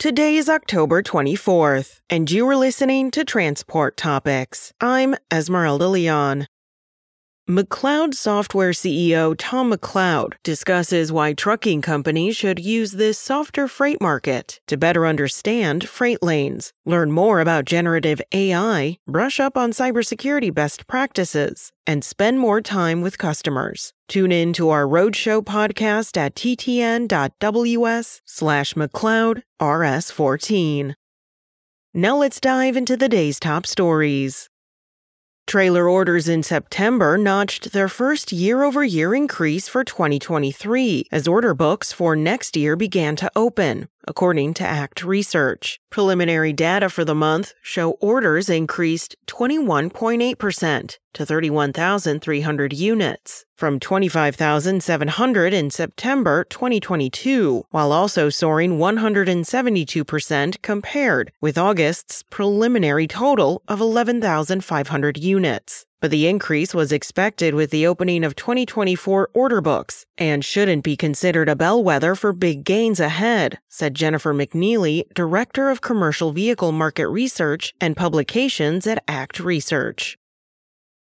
Today is October 24th, and you are listening to Transport Topics. I'm Esmeralda Leon. McLeod Software CEO Tom McLeod discusses why trucking companies should use this softer freight market to better understand freight lanes, learn more about generative AI, brush up on cybersecurity best practices, and spend more time with customers. Tune in to our roadshow podcast at ttn.ws slash McLeod RS14. Now let's dive into the day's top stories. Trailer orders in September notched their first year over year increase for 2023 as order books for next year began to open, according to ACT Research. Preliminary data for the month show orders increased 21.8% to 31,300 units from 25,700 in September 2022, while also soaring 172% compared with August's preliminary total of 11,500 units. But the increase was expected with the opening of 2024 order books and shouldn't be considered a bellwether for big gains ahead, said Jennifer McNeely, Director of Commercial Vehicle Market Research and Publications at ACT Research.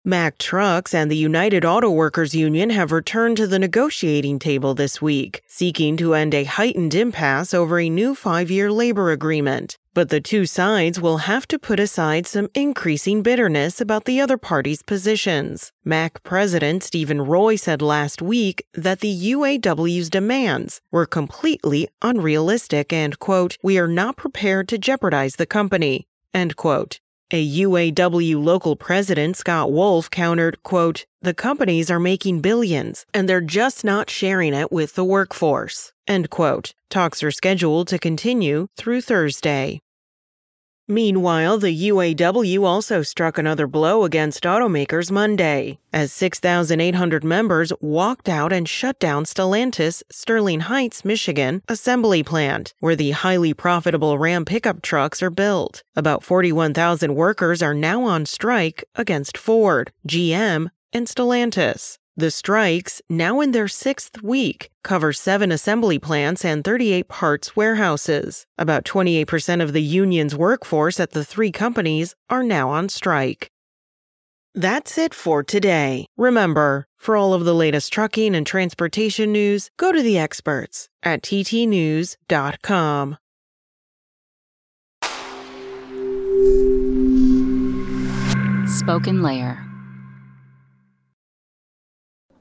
Mack Trucks and the United Auto Workers Union have returned to the negotiating table this week, seeking to end a heightened impasse over a new five year labor agreement. But the two sides will have to put aside some increasing bitterness about the other party's positions. Mack President Stephen Roy said last week that the UAW's demands were completely unrealistic and, quote, we are not prepared to jeopardize the company, end quote. A UAW local president, Scott Wolf, countered, quote, the companies are making billions and they're just not sharing it with the workforce, end quote. Talks are scheduled to continue through Thursday. Meanwhile, the UAW also struck another blow against automakers Monday, as 6,800 members walked out and shut down Stellantis' Sterling Heights, Michigan assembly plant, where the highly profitable Ram pickup trucks are built. About 41,000 workers are now on strike against Ford, GM, and Stellantis. The strikes, now in their sixth week, cover seven assembly plants and 38 parts warehouses. About 28% of the union's workforce at the three companies are now on strike. That's it for today. Remember, for all of the latest trucking and transportation news, go to the experts at ttnews.com. SpokenLayer.